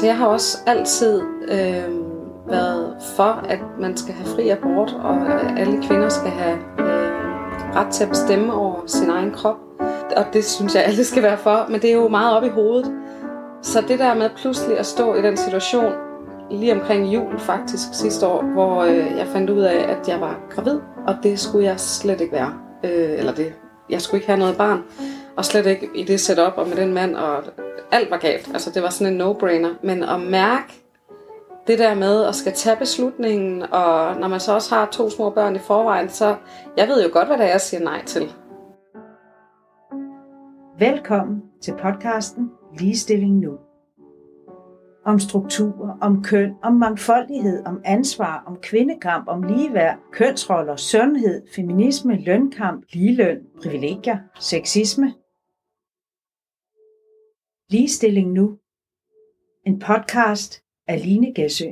Altså jeg har også altid øh, været for, at man skal have fri abort, og at alle kvinder skal have øh, ret til at bestemme over sin egen krop. Og det synes jeg, alle skal være for, men det er jo meget op i hovedet. Så det der med pludselig at stå i den situation, lige omkring jul faktisk sidste år, hvor øh, jeg fandt ud af, at jeg var gravid, og det skulle jeg slet ikke være. Øh, eller det, jeg skulle ikke have noget barn, og slet ikke i det setup og med den mand, og alt var galt. Altså det var sådan en no-brainer. Men at mærke det der med at skal tage beslutningen, og når man så også har to små børn i forvejen, så jeg ved jo godt, hvad det er, jeg siger nej til. Velkommen til podcasten Ligestilling Nu. Om struktur, om køn, om mangfoldighed, om ansvar, om kvindekamp, om ligeværd, kønsroller, sundhed, feminisme, lønkamp, ligeløn, privilegier, sexisme. Ligestilling Nu. En podcast af Line Gæsø.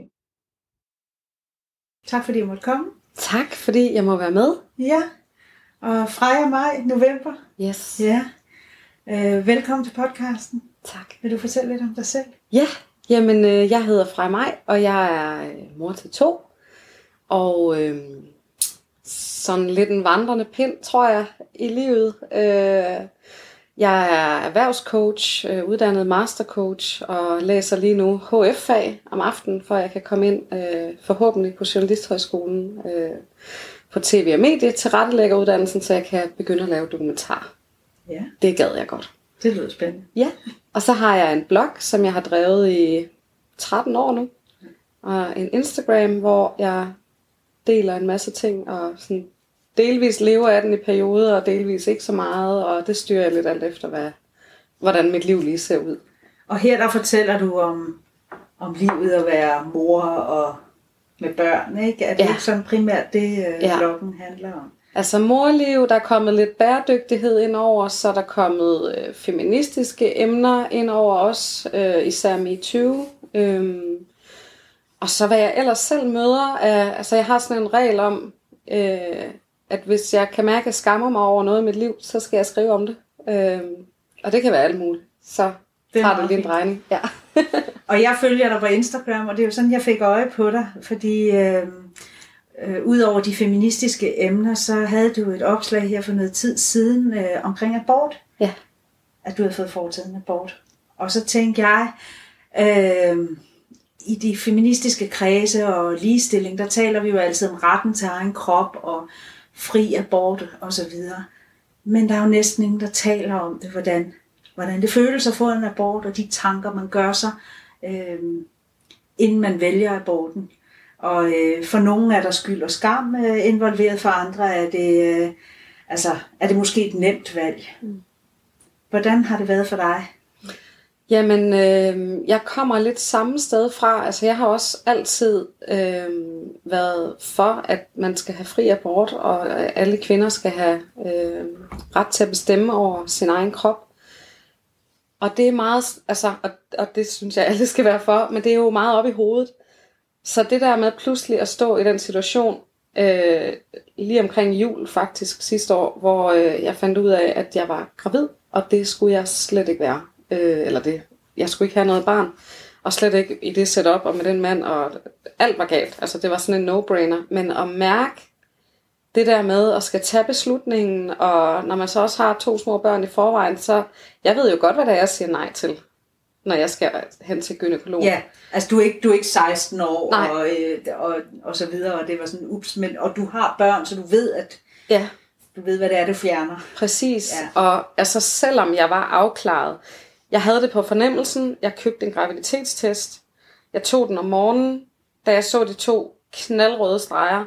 Tak fordi jeg måtte komme. Tak, fordi jeg må være med. Ja, og Freja maj, november. Yes. Ja. Øh, velkommen til podcasten. Tak. Vil du fortælle lidt om dig selv? Ja, jamen øh, jeg hedder Frej Maj, og jeg er øh, mor til to. Og øh, sådan lidt en vandrende pind, tror jeg, i livet. Øh, jeg er erhvervscoach, øh, uddannet mastercoach, og læser lige nu HF-fag om aftenen, for jeg kan komme ind øh, forhåbentlig på Journalisthøjskolen øh, på tv og medie til rettelæggeruddannelsen, så jeg kan begynde at lave dokumentar. Ja, Det gad jeg godt. det lyder spændende. Ja, og så har jeg en blog, som jeg har drevet i 13 år nu. Og en Instagram, hvor jeg deler en masse ting, og sådan delvis lever af den i perioder, og delvis ikke så meget, og det styrer jeg lidt alt efter, hvad, hvordan mit liv lige ser ud. Og her der fortæller du om, om livet at være mor og med børn, ikke? Er det Ja. ikke sådan primært det, øh, Ja. bloggen handler om? Altså morliv, der er kommet lidt bæredygtighed ind over, så er der kommet øh, feministiske emner ind over os, øh, især MeToo. Øhm, og så hvad jeg ellers selv møder, er, altså jeg har sådan en regel om, øh, at hvis jeg kan mærke, at jeg skammer mig over noget i mit liv, så skal jeg skrive om det. Øhm, og det kan være alt muligt. Så Det er tager det lige en drejning. Ja. Og jeg følger dig på Instagram, og det er jo sådan, jeg fik øje på dig, fordi øh, øh, udover de feministiske emner, så havde du et opslag her for noget tid siden øh, omkring abort. Ja. At du havde fået foretaget en abort. Og så tænkte jeg, øh, i de feministiske kredse og ligestilling, der taler vi jo altid om retten til egen krop og fri abort og så videre. Men der er jo næsten ingen, der taler om det, hvordan, hvordan det føles at få en abort, og de tanker, man gør sig, øh, inden man vælger aborten. Og øh, for nogle er der skyld og skam øh, involveret, for andre er det, øh, altså, er det måske et nemt valg. Hvordan har det været for dig? Jamen, øh, jeg kommer lidt samme sted fra. Altså, jeg har også altid øh, været for, at man skal have fri abort, og alle kvinder skal have øh, ret til at bestemme over sin egen krop. Og det er meget, altså, og, og det synes jeg, alle skal være for, men det er jo meget op i hovedet. Så det der med pludselig at stå i den situation, øh, lige omkring jul faktisk sidste år, hvor øh, jeg fandt ud af, at jeg var gravid, og det skulle jeg slet ikke være. Øh, eller det, jeg skulle ikke have noget barn, og slet ikke i det setup og med den mand, og alt var galt. Altså det var sådan en no-brainer. Men at mærke det der med at skal tage beslutningen, og når man så også har to små børn i forvejen, så jeg ved jo godt, hvad det er, jeg siger nej til, når jeg skal hen til gynækolog. Ja, altså du er ikke, du er ikke 16 år Nej. og, øh, og, og så videre, og det var sådan ups, men, og du har børn, så du ved, at ja. du ved, hvad det er, du fjerner. Præcis. Ja. Og altså, selvom jeg var afklaret, jeg havde det på fornemmelsen, jeg købte en graviditetstest, jeg tog den om morgenen, da jeg så de to knaldrøde streger,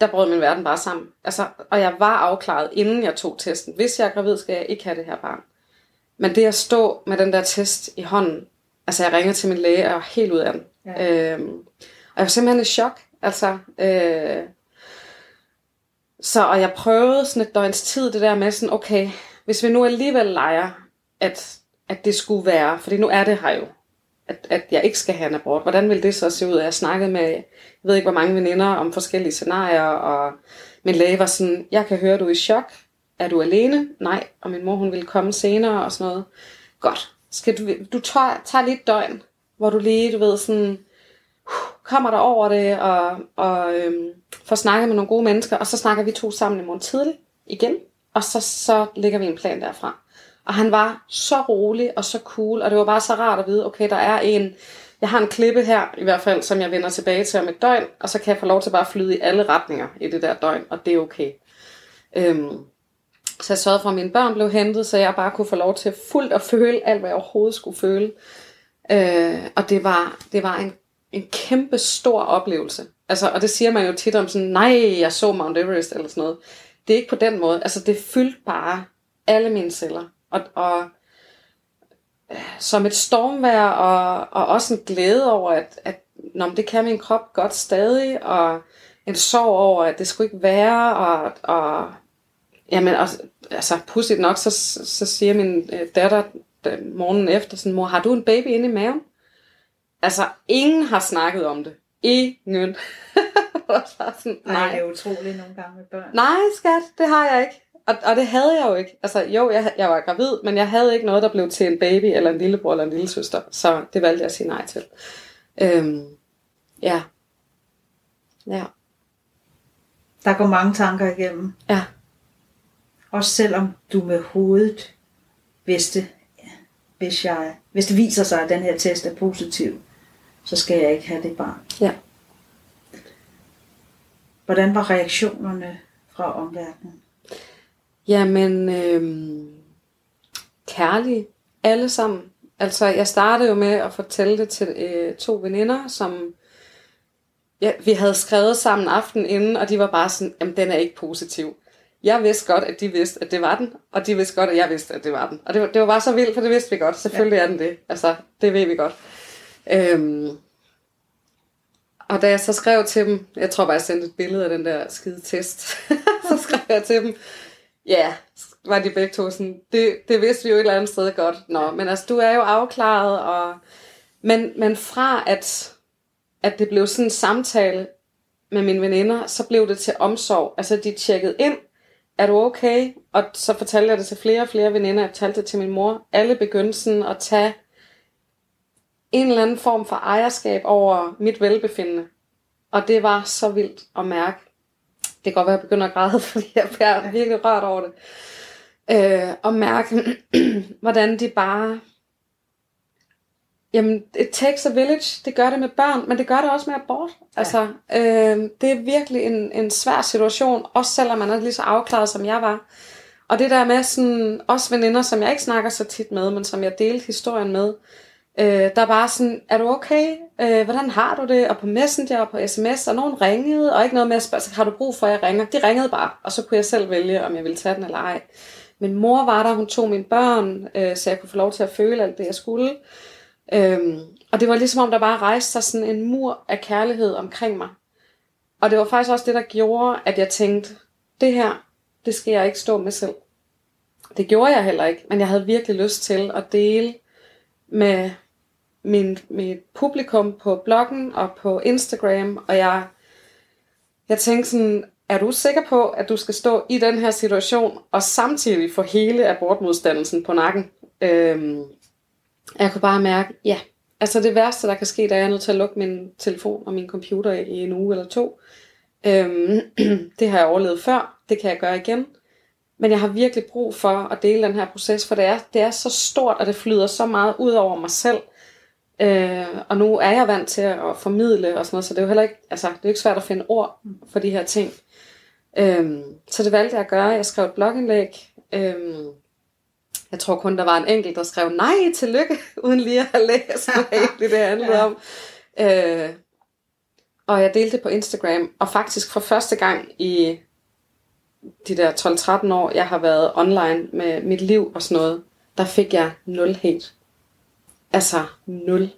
der brød min verden bare sammen. Altså, og jeg var afklaret, inden jeg tog testen. Hvis jeg er gravid, skal jeg ikke have det her barn. Men det at stå med den der test i hånden, altså jeg ringer til min læge, og jeg var helt ud af den. Ja. Øhm, og jeg var simpelthen i chok. Altså, øh, så, og jeg prøvede sådan et døgns tid, det der med sådan, okay, hvis vi nu alligevel leger, at, at det skulle være, fordi nu er det her jo, at, at jeg ikke skal have en abort. Hvordan vil det så se ud? Jeg snakkede med, jeg ved ikke hvor mange veninder om forskellige scenarier, og min læge var sådan, jeg kan høre, du er i chok. Er du alene? Nej. Og min mor, hun ville komme senere og sådan noget. Godt. skal du, du tager, tager lidt døgn, hvor du lige, du ved, sådan, kommer der over det, og, og øhm, får snakket med nogle gode mennesker, og så snakker vi to sammen i morgen tidlig igen, og så, så lægger vi en plan derfra. Og han var så rolig og så cool, og det var bare så rart at vide, okay, der er en, jeg har en klippe her, i hvert fald, som jeg vender tilbage til om et døgn, og så kan jeg få lov til bare at flyde i alle retninger i det der døgn, og det er okay. Øhm, så jeg sørgede for, at mine børn blev hentet, så jeg bare kunne få lov til fuldt at føle alt, hvad jeg overhovedet skulle føle. Øh, og det var, det var en, en kæmpe stor oplevelse. Altså, og det siger man jo tit om sådan, nej, jeg så Mount Everest eller sådan noget. Det er ikke på den måde. Altså, det fyldte bare alle mine celler. Og, og øh, som et stormvær, og, og også en glæde over, at, at nå, det kan min krop godt stadig, og en sorg over, at det skulle ikke være, og, og jamen, og, altså, pudsigt nok, så, så siger min øh, datter morgenen efter, sådan, mor, har du en baby inde i maven? Altså, ingen har snakket om det. Ingen. sådan, nej. Ej, det er utroligt nogle gange med børn. Nej, skat, det har jeg ikke. Og, og det havde jeg jo ikke. Altså, jo, jeg, jeg var gravid, men jeg havde ikke noget, der blev til en baby, eller en lillebror, eller en lille søster. Så det valgte jeg at sige nej til. Øhm, ja. Ja. Der går mange tanker igennem. Ja. Også selvom du med hovedet vidste, hvis, jeg, hvis det viser sig, at den her test er positiv, så skal jeg ikke have det barn. Ja. Hvordan var reaktionerne fra omverdenen? Jamen, øhm, kærlige, alle sammen. Altså, jeg startede jo med at fortælle det til øh, to veninder, som ja, vi havde skrevet sammen aften inden, og de var bare sådan, jamen den er ikke positiv. Jeg vidste godt, at de vidste, at det var den, og de vidste godt, at jeg vidste, at det var den. Og det var, det var bare så vildt, for det vidste vi godt. Selvfølgelig ja. er den det. Altså, det ved vi godt. Øhm, og da jeg så skrev til dem, jeg tror bare, jeg sendte et billede af den der skide test, så skrev jeg til dem, ja, var de begge to sådan, det, det vidste vi jo et eller andet sted godt. Nå, men altså, du er jo afklaret, og, men, men fra at, at det blev sådan en samtale med mine veninder, så blev det til omsorg. Altså, de tjekkede ind, er du okay? Og så fortalte jeg det til flere og flere veninder, jeg fortalte det til min mor. Alle begyndte sådan at tage en eller anden form for ejerskab over mit velbefindende. Og det var så vildt at mærke. Det kan godt være, at jeg begynder at græde, fordi jeg bliver virkelig rørt over det. Øh, og mærke, hvordan de bare... Jamen, it takes a village. Det gør det med børn, men det gør det også med abort. Ja. Altså, øh, det er virkelig en, en svær situation, også selvom man er lige så afklaret, som jeg var. Og det der med sådan, også veninder, som jeg ikke snakker så tit med, men som jeg delte historien med, Øh, der var sådan, er du okay? Øh, hvordan har du det? Og på Messenger og på sms, og nogen ringede, og ikke noget med at spørge, har du brug for, at jeg ringer? De ringede bare, og så kunne jeg selv vælge, om jeg ville tage den eller ej. Min mor var der, hun tog mine børn, øh, så jeg kunne få lov til at føle alt det, jeg skulle. Øhm, og det var ligesom om, der bare rejste sig sådan en mur af kærlighed omkring mig. Og det var faktisk også det, der gjorde, at jeg tænkte, det her, det skal jeg ikke stå med selv. Det gjorde jeg heller ikke, men jeg havde virkelig lyst til at dele med min, mit publikum på bloggen og på Instagram, og jeg, jeg tænkte sådan, er du sikker på, at du skal stå i den her situation, og samtidig få hele abortmodstandelsen på nakken? Øhm, jeg kunne bare mærke, ja, altså det værste, der kan ske, da jeg er nødt til at lukke min telefon og min computer i en uge eller to. Øhm, det har jeg overlevet før, det kan jeg gøre igen. Men jeg har virkelig brug for at dele den her proces, for det er, det er så stort, og det flyder så meget ud over mig selv. Øh, og nu er jeg vant til at formidle og sådan noget, så det er jo heller ikke, altså, det er ikke svært at finde ord for de her ting. Øh, så det valgte jeg at gøre. Jeg skrev et blogindlæg. Øh, jeg tror kun, der var en enkelt, der skrev nej, tillykke, uden lige at have læst, hvad egentlig det handlede ja. om. Øh, og jeg delte det på Instagram, og faktisk for første gang i de der 12-13 år, jeg har været online med mit liv og sådan noget, der fik jeg nul hate. Altså nul.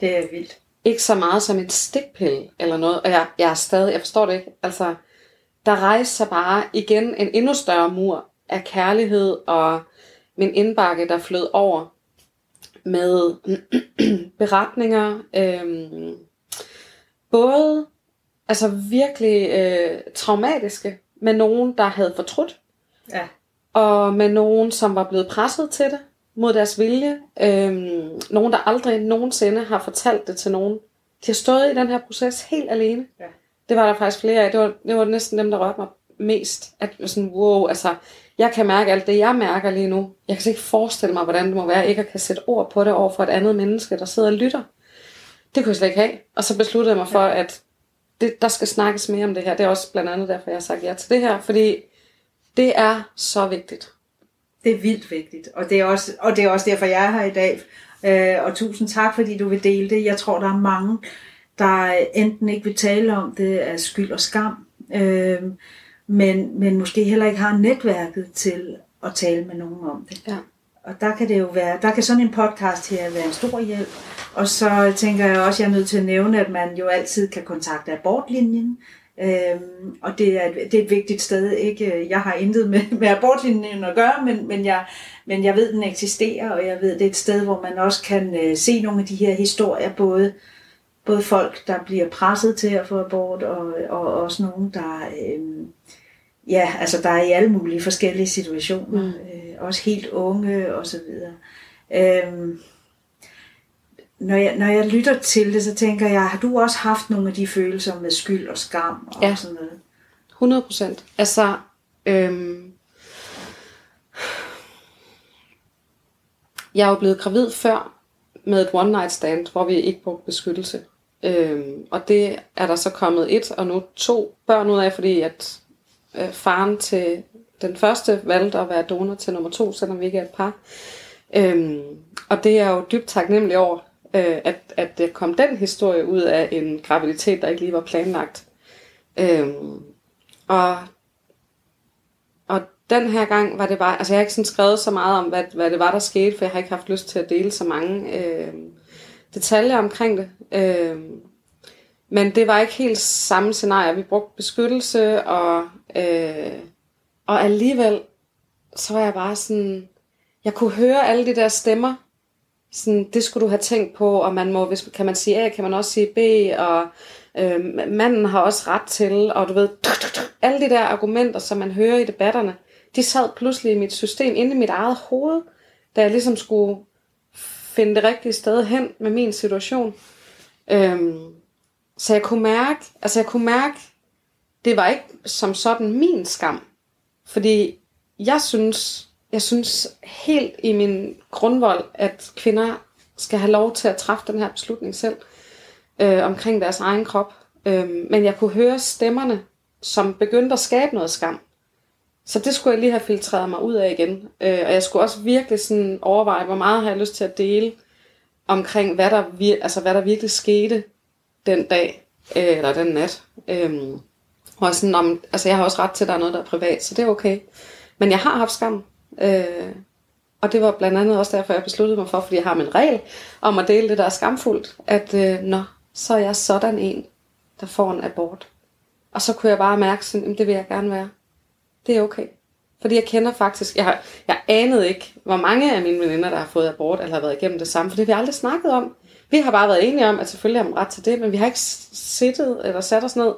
Det er vildt. Ikke så meget som en stikpille eller noget. Og jeg, jeg er stadig, jeg forstår det ikke. Altså, der rejser sig bare igen en endnu større mur af kærlighed og min indbakke, der flød over med beretninger. Øhm, både altså virkelig øh, traumatiske, med nogen, der havde fortrudt. Ja. Og med nogen, som var blevet presset til det. mod deres vilje. Øhm, nogen, der aldrig nogensinde har fortalt det til nogen. De har stået i den her proces helt alene. Ja. Det var der faktisk flere af. Det var, det var næsten dem, der rørte mig mest. At sådan, wow, altså, jeg kan mærke alt det, jeg mærker lige nu. Jeg kan ikke forestille mig, hvordan det må være, ikke at kan sætte ord på det over for et andet menneske, der sidder og lytter. Det kunne jeg slet ikke have. Og så besluttede jeg mig for, at det, der skal snakkes mere om det her. Det er også blandt andet derfor, jeg har sagt ja til det her, fordi det er så vigtigt. Det er vildt vigtigt, og det er også, og det er også derfor, jeg er her i dag. Øh, og tusind tak, fordi du vil dele det. Jeg tror, der er mange, der enten ikke vil tale om det af skyld og skam, øh, men, men måske heller ikke har netværket til at tale med nogen om det. Ja. Og der kan det jo være, der kan sådan en podcast her være en stor hjælp. Og så tænker jeg også, at jeg er nødt til at nævne, at man jo altid kan kontakte abortlinjen. Øhm, og det er, det er et vigtigt sted. Ikke? Jeg har intet med, med abortlinjen at gøre, men, men, jeg, men jeg ved, den eksisterer, og jeg ved, det er et sted, hvor man også kan øh, se nogle af de her historier, både, både folk, der bliver presset til at få abort, og, og også nogen, der, øh, ja, altså, der er i alle mulige forskellige situationer. Mm. Øh, også helt unge og så videre. Øhm, når jeg, når jeg lytter til det, så tænker jeg, har du også haft nogle af de følelser med skyld og skam og Ja. sådan noget? 100 procent. Altså, øhm, jeg er jo blevet gravid før med et one night stand, hvor vi ikke brugte beskyttelse. Øhm, og det er der så kommet et og nu to børn ud af, fordi at øh, faren til den første valgte at være donor til nummer to, selvom vi ikke er et par. Øhm, og det er jeg jo dybt taknemmelig over, øh, at, at det kom den historie ud af en graviditet, der ikke lige var planlagt. Øhm, og, og den her gang var det bare, altså jeg har ikke sådan skrevet så meget om, hvad, hvad det var, der skete, for jeg har ikke haft lyst til at dele så mange øh, detaljer omkring det. Øh, men det var ikke helt samme scenarie. Vi brugte beskyttelse, og, øh, og alligevel, så var jeg bare sådan, jeg kunne høre alle de der stemmer, sådan, det skulle du have tænkt på, og man må, hvis, kan man sige A, kan man også sige B, og øh, manden har også ret til, og du ved, alle de der argumenter, som man hører i debatterne, de sad pludselig i mit system, inde i mit eget hoved, da jeg ligesom skulle finde det rigtige sted hen med min situation. Øhm, så jeg kunne mærke, altså jeg kunne mærke, det var ikke som sådan min skam. Fordi jeg synes, jeg synes helt i min grundvold, at kvinder skal have lov til at træffe den her beslutning selv øh, omkring deres egen krop. Øh, men jeg kunne høre stemmerne, som begyndte at skabe noget skam. Så det skulle jeg lige have filtreret mig ud af igen. Øh, og jeg skulle også virkelig sådan overveje, hvor meget har jeg lyst til at dele omkring, hvad der, vir- altså, hvad der virkelig skete den dag, øh, eller den nat. Øhm, hvor jeg sådan om, altså jeg har også ret til, at der er noget, der er privat, så det er okay. Men jeg har haft skam. Øh, og det var blandt andet også derfor, jeg besluttede mig for, fordi jeg har min regel om at dele det, der er skamfuldt, at øh, nå, så er jeg sådan en, der får en abort. Og så kunne jeg bare mærke sådan, "Jamen, det vil jeg gerne være. Det er okay. Fordi jeg kender faktisk, jeg, jeg anede ikke, hvor mange af mine veninder, der har fået abort, eller har været igennem det samme, for det har vi aldrig snakket om. Vi har bare været enige om, at selvfølgelig har man ret til det, men vi har ikke siddet eller sat os ned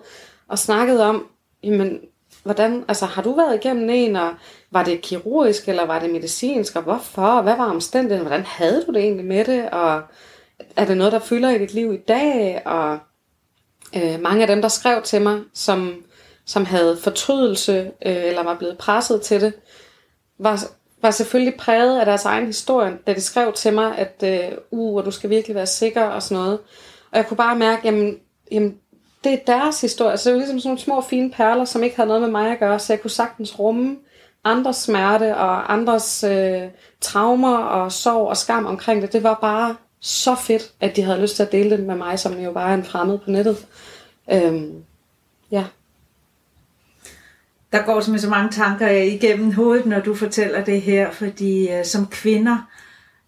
og snakket om, jamen, hvordan, altså har du været igennem en, og var det kirurgisk, eller var det medicinsk, og hvorfor, og hvad var omstændigheden, hvordan havde du det egentlig med det, og er det noget, der fylder i dit liv i dag, og øh, mange af dem, der skrev til mig, som, som havde fortrydelse, øh, eller var blevet presset til det, var, var selvfølgelig præget af deres egen historie, da de skrev til mig, at øh, uh, og du skal virkelig være sikker og sådan noget. Og jeg kunne bare mærke, jamen, jamen det er deres historie. Så det var ligesom sådan nogle små fine perler, som ikke havde noget med mig at gøre, så jeg kunne sagtens rumme andres smerte og andres øh, traumer og sorg og skam omkring det. Det var bare så fedt, at de havde lyst til at dele det med mig, som jo bare er en fremmed på nettet. Øhm, ja. Der går simpelthen så mange tanker igennem hovedet, når du fortæller det her, fordi øh, som kvinder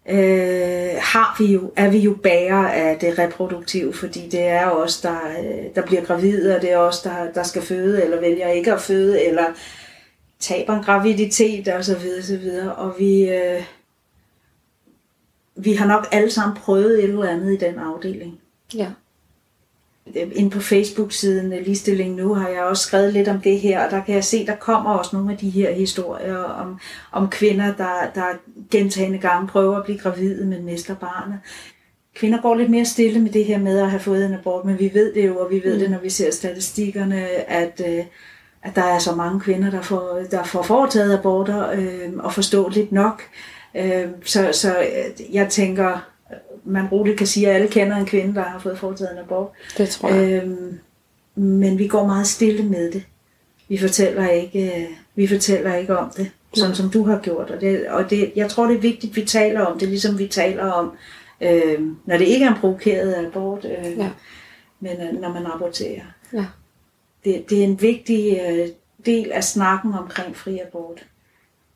øh, har vi jo, er vi jo bærer af det reproduktive, fordi det er os, der, øh, der bliver gravide, og det er os, der, der skal føde, eller vælger ikke at føde, eller taber en graviditet, og så videre, så videre. Og vi, øh, vi har nok alle sammen prøvet et eller andet i den afdeling. Ja ind på Facebook-siden Ligestilling Nu har jeg også skrevet lidt om det her, og der kan jeg se, der kommer også nogle af de her historier om, om kvinder, der, der gentagende gange prøver at blive gravide, men mister barnet. Kvinder går lidt mere stille med det her med at have fået en abort, men vi ved det jo, og vi ved mm. det, når vi ser statistikkerne, at, øh, at der er så mange kvinder, der får, der får foretaget aborter, øh, og forståeligt nok. Øh, så, så jeg tænker, man roligt kan sige, at alle kender en kvinde, der har fået foretaget en abort. Det tror jeg. Øhm, men vi går meget stille med det. Vi fortæller ikke, øh, vi fortæller ikke om det, sådan som du har gjort. Og, det, og det, jeg tror, det er vigtigt, at vi taler om det, ligesom vi taler om, øh, når det ikke er en provokeret abort, øh, ja. men øh, når man aborterer. Ja. Det, det er en vigtig øh, del af snakken omkring fri abort.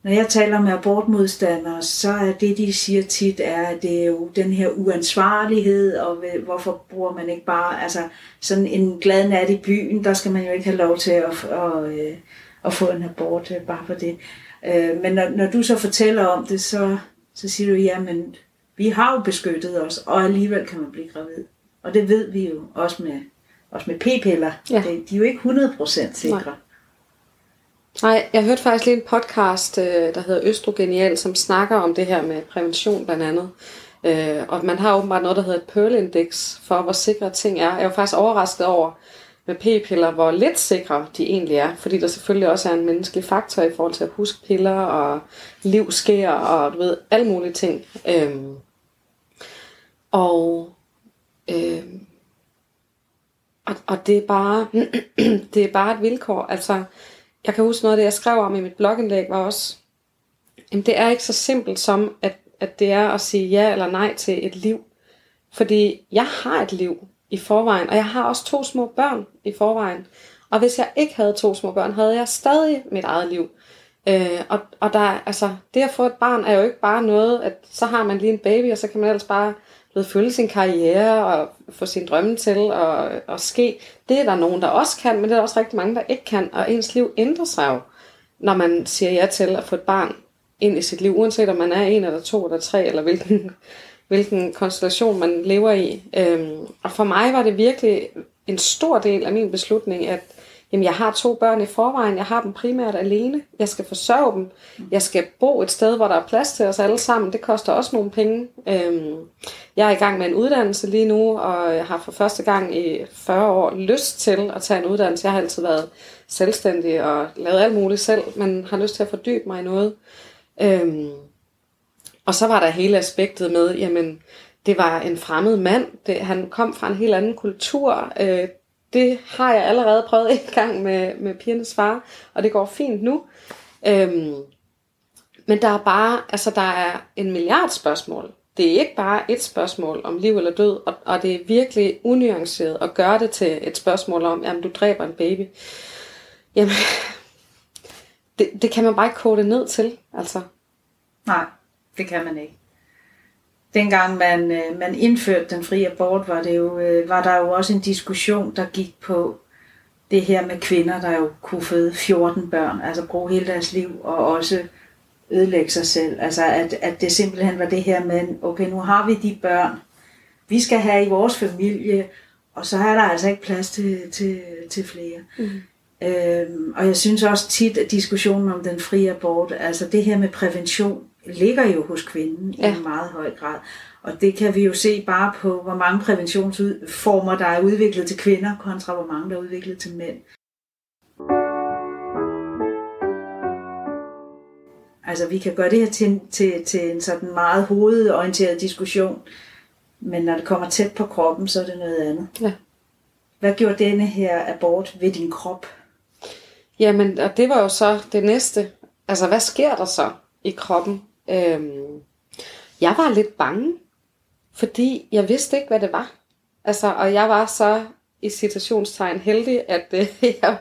Når jeg taler med abortmodstandere, så er det, de siger tit, er, at det er jo den her uansvarlighed, og hvorfor bruger man ikke bare, altså sådan en glad nat i byen, der skal man jo ikke have lov til at, at, at, øh, at få en abort øh, bare for det. Øh, men når, når du så fortæller om det, så, så siger du, jamen, vi har jo beskyttet os, og alligevel kan man blive gravid. Og det ved vi jo også med, også med p-piller. Ja. De er jo ikke 100% sikre. Nej. Nej, jeg hørte faktisk lige en podcast, øh, der hedder Østrogenial, som snakker om det her med prævention blandt andet. Øh, og man har åbenbart noget, der hedder et Pearl-index for, hvor sikre ting er. Jeg var faktisk overrasket over med p-piller, hvor lidt sikre de egentlig er. Fordi der selvfølgelig også er en menneskelig faktor i forhold til at huske piller og liv sker og du ved, alle mulige ting. Øhm, og, øhm, og, og det er bare det er bare et vilkår. Altså, jeg kan huske noget af det, jeg skrev om i mit blogindlæg, var også, jamen det er ikke så simpelt som, at, at det er at sige ja eller nej til et liv. Fordi jeg har et liv i forvejen, og jeg har også to små børn i forvejen. Og hvis jeg ikke havde to små børn, havde jeg stadig mit eget liv. Øh, og, og der, altså, det at få et barn er jo ikke bare noget, at så har man lige en baby, og så kan man ellers bare blevet følge sin karriere og få sin drømme til at, at ske. Det er der nogen, der også kan, men det er der også rigtig mange, der ikke kan. Og ens liv ændrer sig jo, når man siger ja til at få et barn ind i sit liv, uanset om man er en eller to eller tre, eller hvilken, hvilken konstellation man lever i. Øhm, og for mig var det virkelig en stor del af min beslutning, at jamen jeg har to børn i forvejen, jeg har dem primært alene, jeg skal forsørge dem, jeg skal bo et sted, hvor der er plads til os alle sammen, det koster også nogle penge. Øhm, jeg er i gang med en uddannelse lige nu, og jeg har for første gang i 40 år lyst til at tage en uddannelse. Jeg har altid været selvstændig og lavet alt muligt selv, men har lyst til at fordybe mig i noget. Øhm, og så var der hele aspektet med, jamen, det var en fremmed mand, det, han kom fra en helt anden kultur, øh, det har jeg allerede prøvet en gang med, med pigernes far, og det går fint nu. Øhm, men der er bare, altså der er en milliard spørgsmål. Det er ikke bare et spørgsmål om liv eller død, og, og det er virkelig unuanceret at gøre det til et spørgsmål om, jamen du dræber en baby. Jamen, det, det kan man bare ikke kode ned til, altså. Nej, det kan man ikke dengang man, øh, man indførte den frie abort, var, det jo, øh, var der jo også en diskussion, der gik på det her med kvinder, der jo kunne føde 14 børn, altså bruge hele deres liv og også ødelægge sig selv. Altså at, at det simpelthen var det her med, okay, nu har vi de børn, vi skal have i vores familie, og så er der altså ikke plads til, til, til flere. Mm. Øhm, og jeg synes også tit, at diskussionen om den frie abort, altså det her med prævention, ligger jo hos kvinden ja. i en meget høj grad. Og det kan vi jo se bare på, hvor mange præventionsformer, der er udviklet til kvinder, kontra hvor mange, der er udviklet til mænd. Altså, vi kan gøre det her til, til, til en sådan meget hovedorienteret diskussion, men når det kommer tæt på kroppen, så er det noget andet. Ja. Hvad gjorde denne her abort ved din krop? Jamen, og det var jo så det næste. Altså, hvad sker der så i kroppen? Øhm, jeg var lidt bange, fordi jeg vidste ikke, hvad det var. Altså, og jeg var så i citationstegn heldig, at øh, jeg,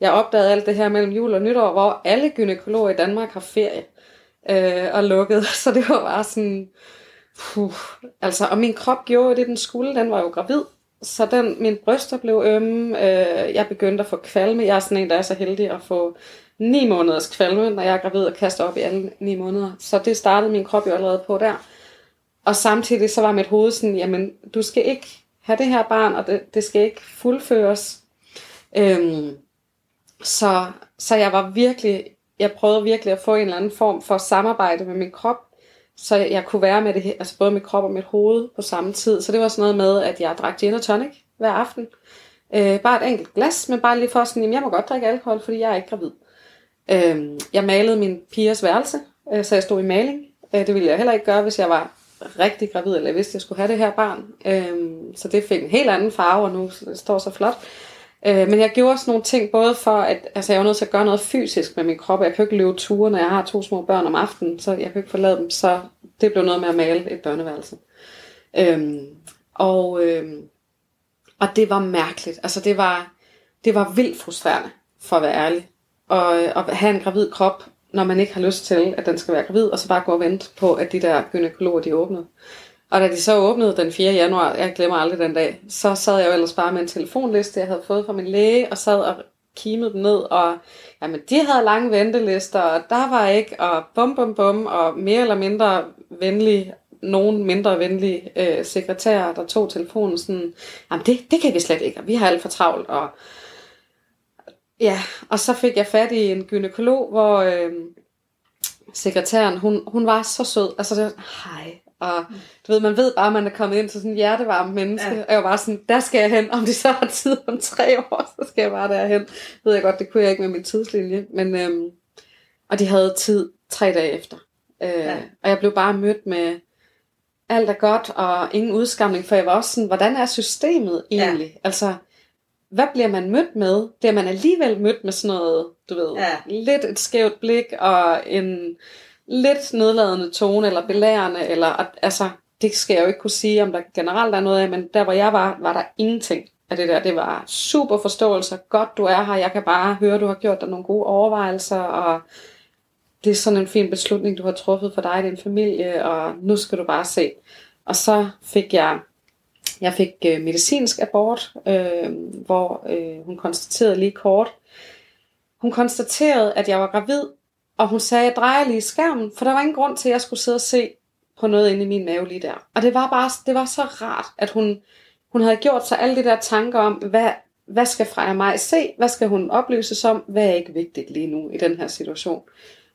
jeg opdagede alt det her mellem jul og nytår, hvor alle gynekologer i Danmark har ferie øh, og lukket. Så det var bare sådan, puh, altså, og min krop gjorde det, den skulle. Den var jo gravid. Så den, min bryster blev ømme, øh, jeg begyndte at få kvalme. Jeg er sådan en, der er så heldig at få ni måneders kvalme, når jeg er gravid og kaster op i alle ni måneder. Så det startede min krop jo allerede på der. Og samtidig så var mit hoved sådan, jamen, du skal ikke have det her barn, og det, det skal ikke fuldføres. Øhm, så, så jeg var virkelig, jeg prøvede virkelig at få en eller anden form for samarbejde med min krop, så jeg kunne være med det, altså både med krop og mit hoved på samme tid. Så det var sådan noget med, at jeg drak gin og tonic hver aften. Øh, bare et enkelt glas, men bare lige for sådan, jamen jeg må godt drikke alkohol, fordi jeg er ikke gravid. Øh, jeg malede min pigers værelse, øh, så jeg stod i maling. Øh, det ville jeg heller ikke gøre, hvis jeg var rigtig gravid, eller hvis jeg skulle have det her barn. Øh, så det fik en helt anden farve, og nu det står så flot. Øh, men jeg gjorde også nogle ting, både for, at altså, jeg var nødt til at gøre noget fysisk med min krop. Jeg kan ikke løbe ture, når jeg har to små børn om aftenen, så jeg kan ikke forlade dem. Så det blev noget med at male et børneværelse. Øh, og, øh, og det var mærkeligt. Altså det var, det var vildt frustrerende, for at være ærlig. Og, at have en gravid krop, når man ikke har lyst til, at den skal være gravid, og så bare gå og vente på, at de der gynekologer, de åbnede. Og da de så åbnede den 4. januar, jeg glemmer aldrig den dag, så sad jeg jo ellers bare med en telefonliste, jeg havde fået fra min læge, og sad og kimede dem ned, og jamen, de havde lange ventelister, og der var ikke, og bum bum bum, og mere eller mindre venlig, nogen mindre venlige øh, sekretærer, der tog telefonen sådan, jamen det, det kan vi slet ikke, og vi har alt for travlt, og ja, og så fik jeg fat i en gynekolog, hvor øh, sekretæren, hun, hun var så sød, altså det hej, og du ved, man ved bare, at man er kommet ind til sådan en hjertevarm menneske. Ja. Og jeg var bare sådan, der skal jeg hen. Om de så har tid om tre år, så skal jeg bare derhen. Ved jeg godt, det kunne jeg ikke med min tidslinje. Men, øhm, og de havde tid tre dage efter. Øh, ja. Og jeg blev bare mødt med alt er godt og ingen udskamning. For jeg var også sådan, hvordan er systemet egentlig? Ja. Altså, hvad bliver man mødt med? Bliver man alligevel mødt med sådan noget, du ved, ja. lidt et skævt blik og en lidt nedladende tone, eller belærende, eller altså, det skal jeg jo ikke kunne sige, om der generelt er noget af, men der hvor jeg var, var der ingenting af det der. Det var super forståelse, godt du er her, jeg kan bare høre, du har gjort dig nogle gode overvejelser, og det er sådan en fin beslutning, du har truffet for dig og din familie, og nu skal du bare se. Og så fik jeg, jeg fik øh, medicinsk abort, øh, hvor øh, hun konstaterede lige kort, hun konstaterede, at jeg var gravid og hun sagde, jeg drejer lige skærmen, for der var ingen grund til, at jeg skulle sidde og se på noget inde i min mave lige der. Og det var bare det var så rart, at hun, hun havde gjort sig alle de der tanker om, hvad, hvad skal Freja mig se? Hvad skal hun oplyses om? Hvad er ikke vigtigt lige nu i den her situation?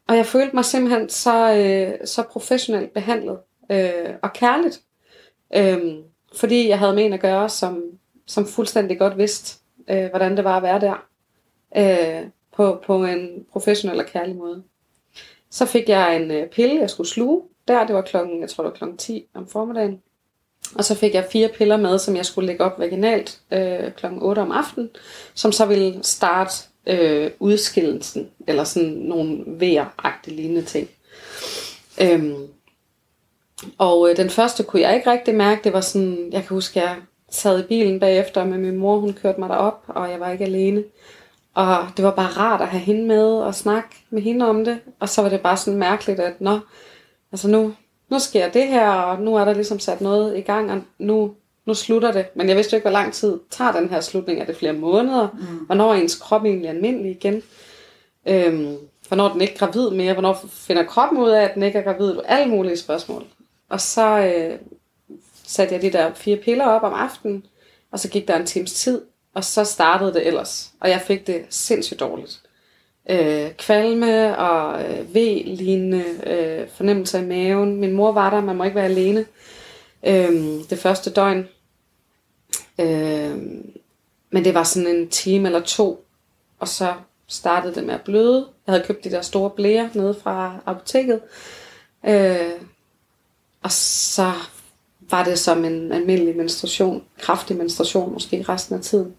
Og jeg følte mig simpelthen så, øh, så professionelt behandlet øh, og kærligt. Øh, fordi jeg havde med en at gøre, som, som fuldstændig godt vidste, øh, hvordan det var at være der. Øh, på, på en professionel og kærlig måde. Så fik jeg en øh, pille, jeg skulle sluge. Der, det var klokken, jeg tror det var klokken 10 om formiddagen. Og så fik jeg fire piller med, som jeg skulle lægge op vaginalt øh, klokken 8 om aftenen, som så ville starte øh, udskillelsen, eller sådan nogle vejr lignende ting. Øhm, og øh, den første kunne jeg ikke rigtig mærke. Det var sådan, jeg kan huske, jeg sad i bilen bagefter med min mor, hun kørte mig derop, og jeg var ikke alene. Og det var bare rart at have hende med og snakke med hende om det. Og så var det bare sådan mærkeligt, at nå, altså nu, nu sker det her, og nu er der ligesom sat noget i gang, og nu, nu slutter det. Men jeg vidste jo ikke, hvor lang tid tager den her slutning. Er det flere måneder? Mm. Hvornår er ens krop egentlig almindelig igen? Øhm, hvornår er den ikke gravid mere? Hvornår finder kroppen ud af, at den ikke er gravid? Alle mulige spørgsmål. Og så øh, satte jeg de der fire piller op om aftenen, og så gik der en times tid, og så startede det ellers. Og jeg fik det sindssygt dårligt. Øh, kvalme og øh, V-lignende øh, fornemmelser i maven. Min mor var der, man må ikke være alene. Øh, det første døgn. Øh, men det var sådan en time eller to. Og så startede det med at bløde. Jeg havde købt de der store blære nede fra apoteket. Øh, og så var det som en almindelig menstruation, kraftig menstruation måske resten af tiden.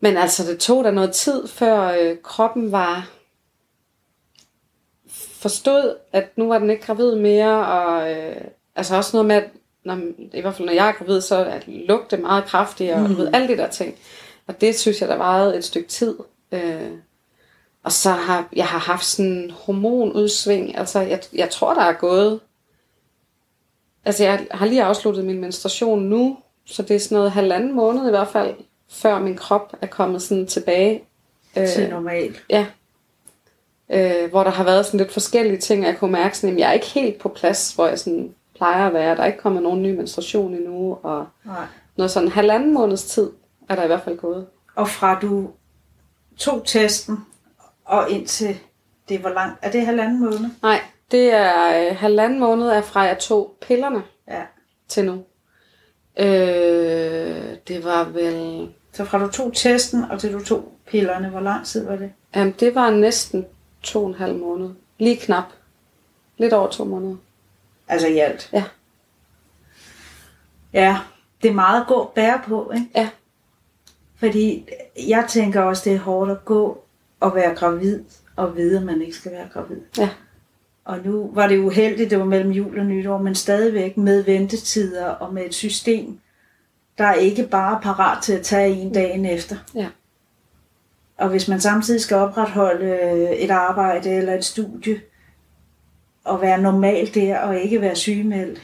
Men altså, det tog da noget tid, før øh, kroppen var forstod, at nu var den ikke gravid mere, og øh, altså også noget med, at når, i hvert fald når jeg er gravid, så er lugte meget kraftigt, og mm. ved, alle de der ting. Og det synes jeg, der varede et stykke tid. Øh, og så har jeg har haft sådan en hormonudsving. Altså, jeg, jeg tror, der er gået... Altså, jeg har lige afsluttet min menstruation nu, så det er sådan noget halvanden måned i hvert fald, før min krop er kommet sådan tilbage. Øh, til normal. Ja. Øh, hvor der har været sådan lidt forskellige ting, jeg kunne mærke, sådan, at jeg er ikke helt på plads, hvor jeg sådan plejer at være. Der er ikke kommet nogen ny menstruation endnu, og Nej. noget sådan halvanden måneds tid er der i hvert fald gået. Og fra du tog testen og indtil det, hvor langt? Er det halvanden måned? Nej, det er øh, halvanden måned er fra jeg tog pillerne Ja. til nu. Øh, det var vel... Så fra du tog testen og til du tog pillerne, hvor lang tid var det? Jamen, det var næsten to og en halv måned. Lige knap. Lidt over to måneder. Altså i alt? Ja. Ja, det er meget at gå bære på, ikke? Ja. Fordi jeg tænker også, det er hårdt at gå og være gravid og vide, at man ikke skal være gravid. Ja. Og nu var det uheldigt, det var mellem jul og nytår, men stadigvæk med ventetider og med et system, der er ikke bare parat til at tage en dagen efter. Ja. Og hvis man samtidig skal opretholde øh, et arbejde eller et studie, og være normal der, og ikke være sygemeldt,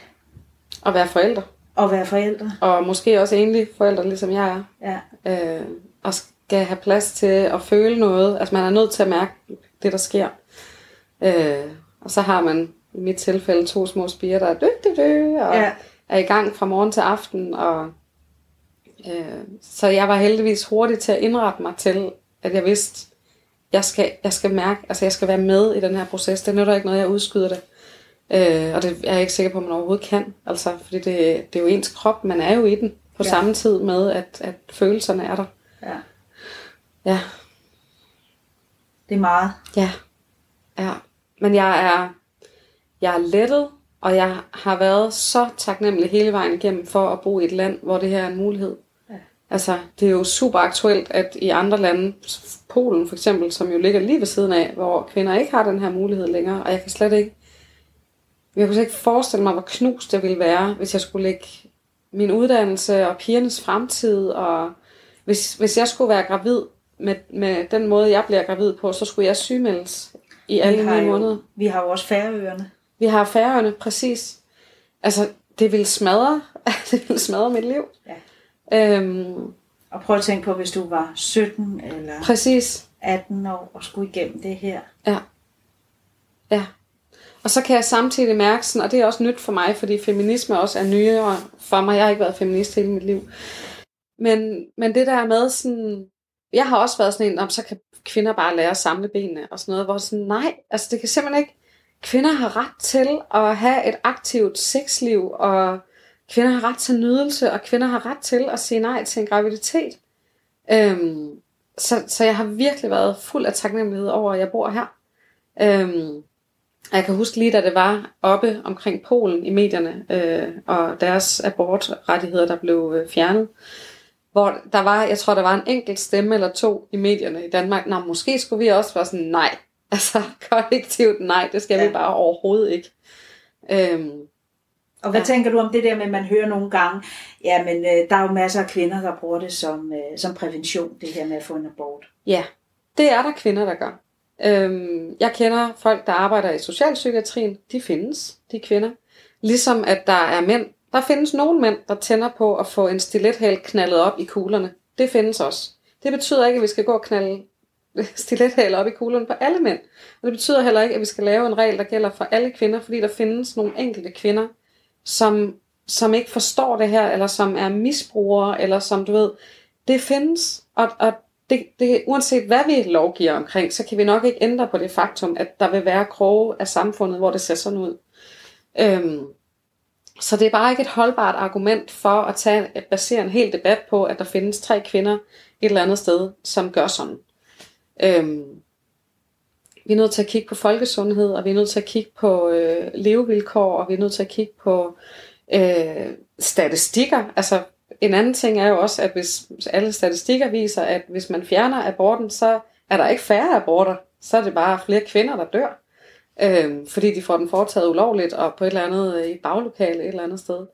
Og være forældre. og være forældre. Og måske også egentlig forældre, ligesom jeg er. Ja, øh, og skal have plads til at føle noget. Altså man er nødt til at mærke det, der sker. Øh, og så har man i mit tilfælde to små spiger, der er dø, dø, dø, og Ja. er i gang fra morgen til aften. Og, øh, så jeg var heldigvis hurtig til at indrette mig til, at jeg vidste, jeg skal, jeg skal mærke, altså jeg skal være med i den her proces. Det nytter ikke noget, jeg udskyder det. Øh, og det er jeg ikke sikker på, at man overhovedet kan. Altså, fordi det, det er jo ens krop, man er jo i den på ja. samme tid med, at, at følelserne er der. ja. Ja, Det er meget. ja, ja. Men jeg er, jeg er lettet, og jeg har været så taknemmelig hele vejen igennem for at bo i et land, hvor det her er en mulighed. Ja. Altså, det er jo super aktuelt, at i andre lande, Polen for eksempel, som jo ligger lige ved siden af, hvor kvinder ikke har den her mulighed længere, og jeg kan slet ikke, jeg kunne slet ikke forestille mig, hvor knust det ville være, hvis jeg skulle lægge min uddannelse og pigernes fremtid, og hvis, hvis jeg skulle være gravid med, med den måde, jeg bliver gravid på, så skulle jeg sygemeldes i alle ni jo, måneder. Vi har jo også færøerne. Vi har færøerne, præcis. Altså, det vil smadre, det vil smadre mit liv. Ja. Øhm, Og prøv at tænke på, hvis du var 17 eller præcis. 18 år og skulle igennem det her. Ja. Ja. Og så kan jeg samtidig mærke sådan, og det er også nyt for mig, fordi feminisme også er nyere for mig. Jeg har ikke været feminist hele mit liv. Men, men det der med sådan, jeg har også været sådan en, om så kan kvinder bare lære at samle benene og sådan noget, hvor sådan, nej, altså det kan simpelthen ikke, kvinder har ret til at have et aktivt sexliv, og kvinder har ret til nydelse, og kvinder har ret til at sige nej til en graviditet. Øhm, så, så jeg har virkelig været fuld af taknemmelighed over, at jeg bor her. Øhm, og jeg kan huske lige, da det var oppe omkring Polen i medierne, øh, og deres abortrettigheder, der blev øh, fjernet, hvor der var, jeg tror, der var en enkelt stemme eller to i medierne i Danmark. Nå, måske skulle vi også være sådan, nej. Altså, kollektivt nej, det skal ja. Vi bare overhovedet ikke. Øhm, Og hvad ja. tænker du om det der med, at man hører nogle gange, ja, men øh, der er jo masser af kvinder, der bruger det som, øh, som prævention, det her med at få en abort. Ja, det er der kvinder, der gør. Øhm, jeg kender folk, der arbejder i socialpsykiatrien. De findes, de kvinder. Ligesom at der er mænd. Der findes nogle mænd, der tænder på at få en stilethæl knaldet op i kuglerne. Det findes også. Det betyder ikke, at vi skal gå og knalde stilethæl op i kuglerne på alle mænd. Og det betyder heller ikke, at vi skal lave en regel, der gælder for alle kvinder, fordi der findes nogle enkelte kvinder, som, som ikke forstår det her, eller som er misbrugere, eller som du ved, det findes, og, og det, det, uanset hvad vi lovgiver omkring, så kan vi nok ikke ændre på det faktum, at der vil være kroge af samfundet, hvor det ser sådan ud. Øhm, så det er bare ikke et holdbart argument for at tage, at basere en hel debat på, at der findes tre kvinder et eller andet sted, som gør sådan. Øhm, vi er nødt til at kigge på folkesundhed, og vi er nødt til at kigge på øh, levevilkår, og vi er nødt til at kigge på øh, statistikker. Altså, en anden ting er jo også, at hvis alle statistikker viser, at hvis man fjerner aborten, så er der ikke færre aborter. Så er det bare flere kvinder, der dør. Øh, fordi de får den foretaget ulovligt, og på et eller andet øh, i et baglokale et eller andet sted.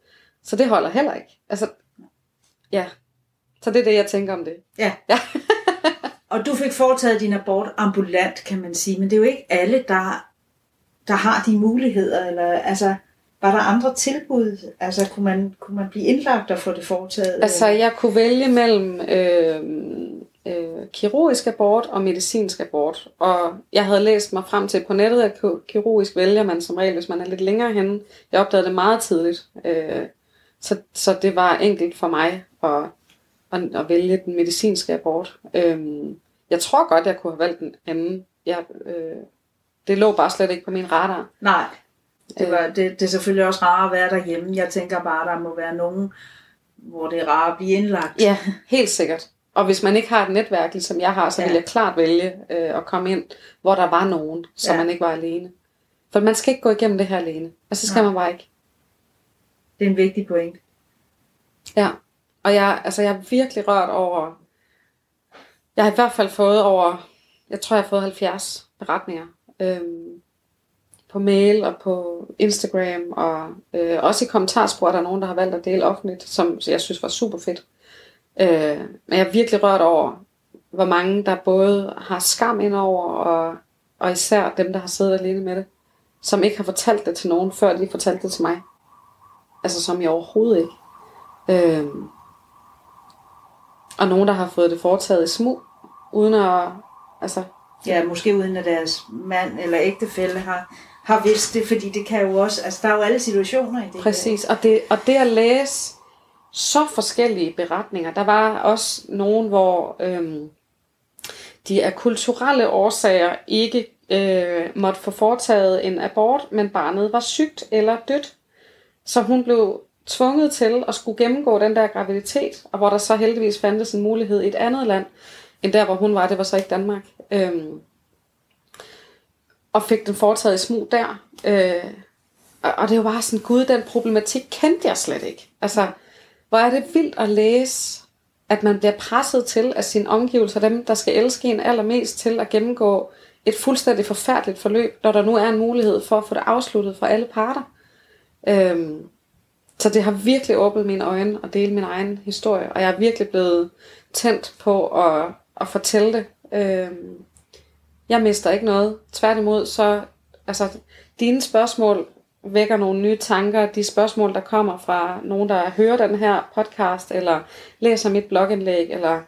Så det holder heller ikke. Altså, ja. Så det er det, jeg tænker om det. Ja. Ja. Og du fik foretaget din abort ambulant, kan man sige, men det er jo ikke alle, der, der har de muligheder, eller altså, var der andre tilbud? Altså, kunne man, kunne man blive indlagt og få det foretaget? Altså, jeg kunne vælge mellem øh, øh, kirurgisk abort og medicinsk abort. Og jeg havde læst mig frem til på nettet, at kirurgisk vælger man som regel, hvis man er lidt længere henne. Jeg opdagede det meget tidligt. Øh, så, så det var enkelt for mig at, at, at vælge den medicinske abort. Øh, jeg tror godt, jeg kunne have valgt den anden. Jeg, øh, det lå bare slet ikke på min radar. Nej, det, var, det, det er selvfølgelig også rart at være derhjemme. Jeg tænker bare, der må være nogen, hvor det er rart at blive indlagt. Ja, helt sikkert. Og hvis man ikke har et netværk, ligesom jeg har, så ja. vil jeg klart vælge øh, at komme ind, hvor der var nogen, så ja. man ikke var alene. For man skal ikke gå igennem det her alene. Og så skal Nej. man bare ikke. Det er en vigtig point. Ja, og jeg, altså, jeg er virkelig rørt over, jeg har i hvert fald fået over, jeg tror jeg har fået 70 beretninger. Øhm, på mail og på Instagram, og øh, også i kommentarspor, der er nogen, der har valgt at dele offentligt, som jeg synes var super fedt. Øh, men jeg er virkelig rørt over, hvor mange der både har skam ind over, og, og især dem, der har siddet alene med det, som ikke har fortalt det til nogen, før de fortalte det til mig. Altså som jeg overhovedet ikke. Øh, og nogen, der har fået det foretaget i smug, uden at, altså... Ja, måske uden at deres mand eller ægtefælle har, har vidst det, fordi det kan jo også, altså der er jo alle situationer i det Præcis, og det, og det at læse så forskellige beretninger, der var også nogen, hvor øhm, de af kulturelle årsager ikke øh, måtte få foretaget en abort, men barnet var sygt eller dødt. Så hun blev tvunget til at skulle gennemgå den der graviditet, og hvor der så heldigvis fandtes en mulighed i et andet land, end der, hvor hun var. Det var så ikke Danmark. Øhm, og fik den foretaget i smug der. Øh, og det var bare sådan, gud, den problematik kendte jeg slet ikke. Altså, hvor er det vildt at læse, at man bliver presset til af sine omgivelser, dem der skal elske en allermest til at gennemgå et fuldstændig forfærdeligt forløb, når der nu er en mulighed for at få det afsluttet for alle parter. Øhm, så det har virkelig åbnet mine øjne og dele min egen historie, og jeg er virkelig blevet tændt på at, at fortælle det. Øhm, jeg mister ikke noget. Tværtimod, så altså, dine spørgsmål vækker nogle nye tanker. De spørgsmål, der kommer fra nogen, der hører den her podcast, eller læser mit blogindlæg, eller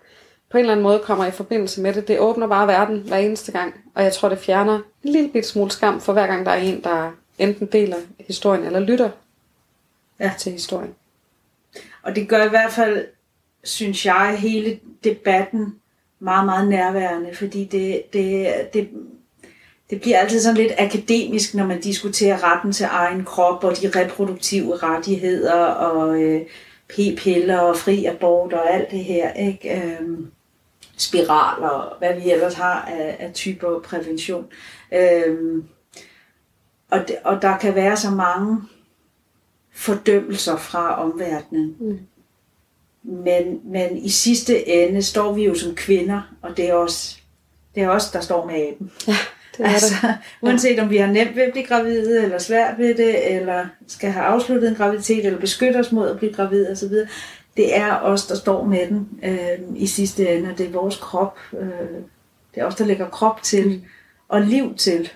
på en eller anden måde kommer i forbindelse med det, det åbner bare verden hver eneste gang. Og jeg tror, det fjerner en lille bit smule skam for hver gang, der er en, der enten deler historien, eller lytter ja. til historien. Og det gør i hvert fald, synes jeg, hele debatten meget, meget nærværende, fordi det, det, det, det bliver altid sådan lidt akademisk, når man diskuterer retten til egen krop og de reproduktive rettigheder og øh, p-piller og fri abort og alt det her. Ikke? Øhm, spiraler og hvad vi ellers har af, af typer prævention. Øhm, og, og der kan være så mange fordømmelser fra omverdenen. Mm. Men, men i sidste ende står vi jo som kvinder, og det er også, det er os, der står med aben. Ja, det er altså, det. Uanset om vi har nemt ved at blive gravide, eller svært ved det, eller skal have afsluttet en graviditet, eller beskytte os mod at blive gravid osv., det er os, der står med den øh, i sidste ende, og det er vores krop. Øh, det er os, der lægger krop til, mm. og liv til.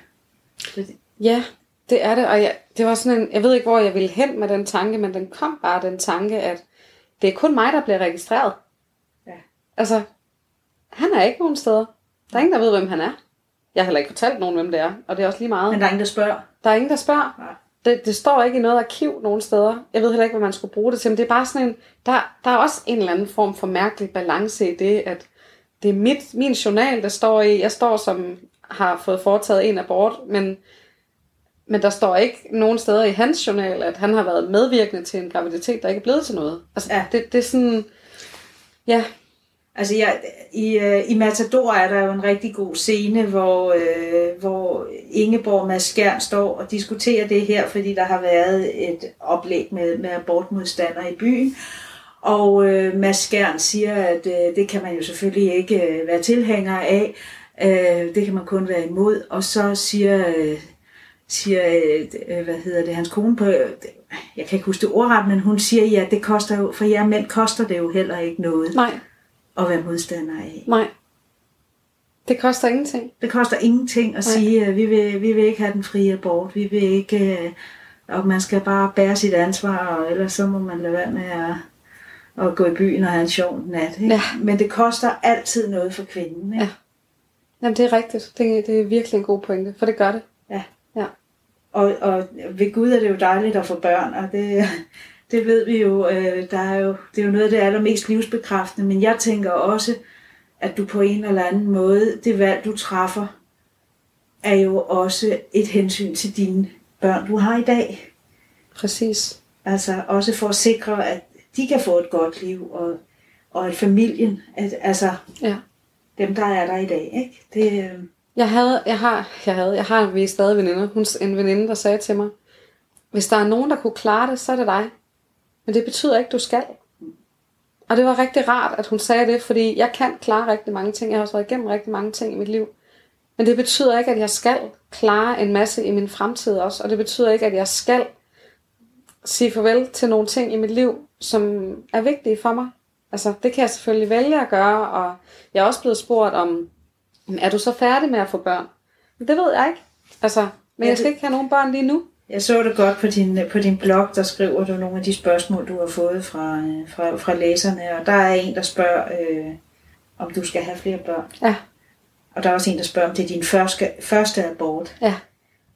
Ja, det er det, og jeg, det var sådan en, jeg ved ikke, hvor jeg ville hen med den tanke, men den kom bare, den tanke, at det er kun mig, der bliver registreret. Ja. Altså, han er ikke nogen steder. Der er ingen, der ved, hvem han er. Jeg har heller ikke fortalt nogen, hvem det er, og det er også lige meget. Men der er ingen, der spørger? Der er ingen, der spørger. Nej. Det, det står ikke i noget arkiv nogen steder. Jeg ved heller ikke, hvad man skulle bruge det til, men det er bare sådan en, der, der er også en eller anden form for mærkelig balance i det, at det er mit, min journal, der står i. Jeg står som har fået foretaget en abort, men men der står ikke nogen steder i hans journal, at han har været medvirkende til en graviditet, der ikke er blevet til noget. Altså, ja. det, det er sådan... Ja. Altså, ja, i, øh, i Matador er der jo en rigtig god scene, hvor, øh, hvor Ingeborg Mads Skjern står og diskuterer det her, fordi der har været et oplæg med, med abortmodstandere i byen. Og øh, Mads Skjern siger, at øh, det kan man jo selvfølgelig ikke øh, være tilhænger af. Øh, det kan man kun være imod. Og så siger øh, siger, øh, øh hvad hedder det, hans kone på, jeg kan ikke huske det ordret, men hun siger, ja, det koster jo, for jer mænd koster det jo heller ikke noget. Nej. At være modstander af. Nej. Det koster ingenting. Det koster ingenting at Nej. sige, at vi vil, vi vil ikke have den frie abort, vi vil ikke, øh, og man skal bare bære sit ansvar, og ellers så må man lade være med at, at gå i byen og have en sjov nat. Ikke? Ja. Men det koster altid noget for kvinden. Ikke? Ja. Jamen, det er rigtigt. Det, det er virkelig en god pointe, for det gør det. Ja. Ja. Og, og ved Gud er det jo dejligt at få børn, og det, det ved vi jo, øh, der er jo, det er jo noget af det allermest livsbekræftende, men jeg tænker også, at du på en eller anden måde, det valg du træffer, er jo også et hensyn til dine børn, du har i dag. Præcis. Altså også for at sikre, at de kan få et godt liv, og, og at familien, at, altså Ja. dem, der er der i dag, ikke? Det, øh, Jeg havde, jeg har, jeg havde, jeg har vi stadig veninder. Hun, en veninde, der sagde til mig, hvis der er nogen, der kunne klare det, så er det dig. Men det betyder ikke, du skal. Og det var rigtig rart, at hun sagde det, fordi jeg kan klare rigtig mange ting. Jeg har også været igennem rigtig mange ting i mit liv. Men det betyder ikke, at jeg skal klare en masse i min fremtid også. Og det betyder ikke, at jeg skal sige farvel til nogle ting i mit liv, som er vigtige for mig. Altså, det kan jeg selvfølgelig vælge at gøre, og jeg er også blevet spurgt om, "Men er du så færdig med at få børn? Men det ved jeg ikke. Altså, men Ja, jeg skal det- ikke have nogen børn lige nu. Jeg så det godt på din, på din blog, der skriver du nogle af de spørgsmål, du har fået fra, øh, fra, fra læserne, og der er en, der spørger, øh, om du skal have flere børn. Ja, Og der er også en, der spørger, om det er din første, første abort. ja,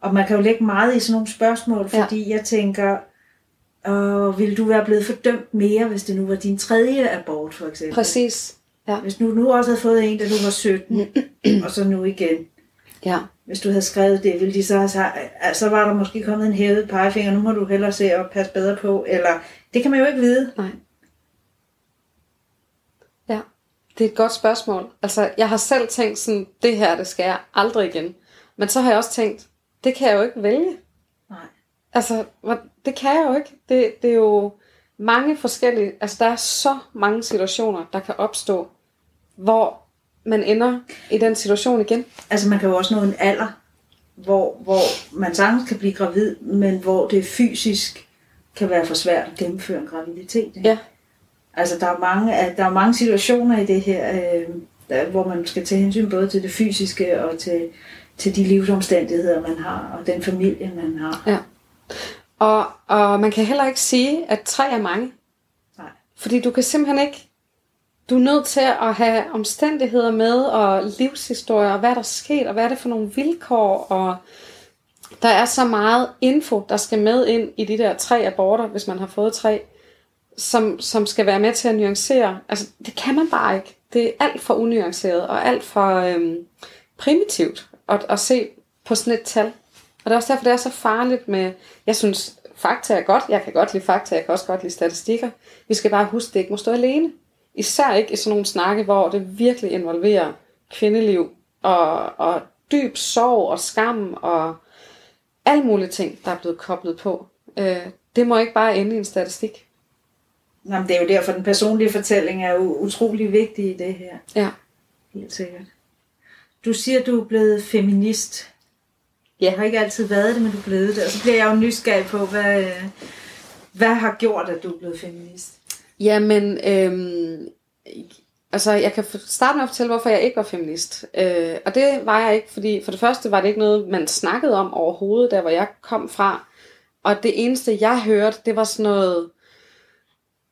Og man kan jo lægge meget i sådan nogle spørgsmål, Ja. fordi jeg tænker, øh, vil du være blevet fordømt mere, hvis det nu var din tredje abort, for eksempel? præcis. Ja, Hvis du nu også havde fået en, da du var 17, og så nu igen. ja, Hvis du havde skrevet det, ville de så have sagt, altså var der måske kommet en hævet pegefinger, nu må du hellere se og passe bedre på, eller det kan man jo ikke vide. nej. Ja, det er et godt spørgsmål. Altså, jeg har selv tænkt sådan, det her, det skal jeg aldrig igen. Men så har jeg også tænkt, det kan jeg jo ikke vælge. Nej. Altså, det kan jeg jo ikke. Det, det er jo mange forskellige, altså der er så mange situationer, der kan opstå, hvor man ender i den situation igen. Altså man kan jo også nå en alder, hvor, hvor man sagtens kan blive gravid, men hvor det fysisk kan være for svært at gennemføre en graviditet. ikke? Ja. Altså der er mange, der er mange situationer i det her, øh, der, hvor man skal tage hensyn både til det fysiske og til, til de livsomstændigheder, man har, og den familie, man har. Ja. Og, og man kan heller ikke sige, at tre er mange. Nej. Fordi du kan simpelthen ikke... Du er nødt til at have omstændigheder med, og livshistorier, og hvad der er sket, og hvad er det for nogle vilkår, og der er så meget info, der skal med ind i de der tre aborter, hvis man har fået tre, som, som skal være med til at nuancere. Altså, det kan man bare ikke. Det er alt for unuanceret, og alt for øhm, primitivt at, at se på sådan et tal. Og det er også derfor, det er så farligt med, jeg synes, fakta er godt, jeg kan godt lide fakta, jeg kan også godt lide statistikker. Vi skal bare huske, det ikke må stå alene. Især ikke i sådan nogle snakke, hvor det virkelig involverer kvindeliv og, og dyb sorg og skam og alle mulige ting, der er blevet koblet på. Øh, det må ikke bare ende i en statistik. Nå, men det er jo derfor, den personlige fortælling er jo utrolig vigtig i det her. Ja. Helt sikkert. Du siger, du er blevet feminist. Ja. Jeg har ikke altid været det, men du er blevet det. Og så bliver jeg jo nysgerrig på, hvad, hvad har gjort, at du er blevet feminist? Jamen, øhm, altså jeg kan starte med at fortælle, hvorfor jeg ikke var feminist. Øh, og det var jeg ikke, fordi for det første var det ikke noget, man snakkede om overhovedet, der hvor jeg kom fra. Og det eneste, jeg hørte, det var sådan noget,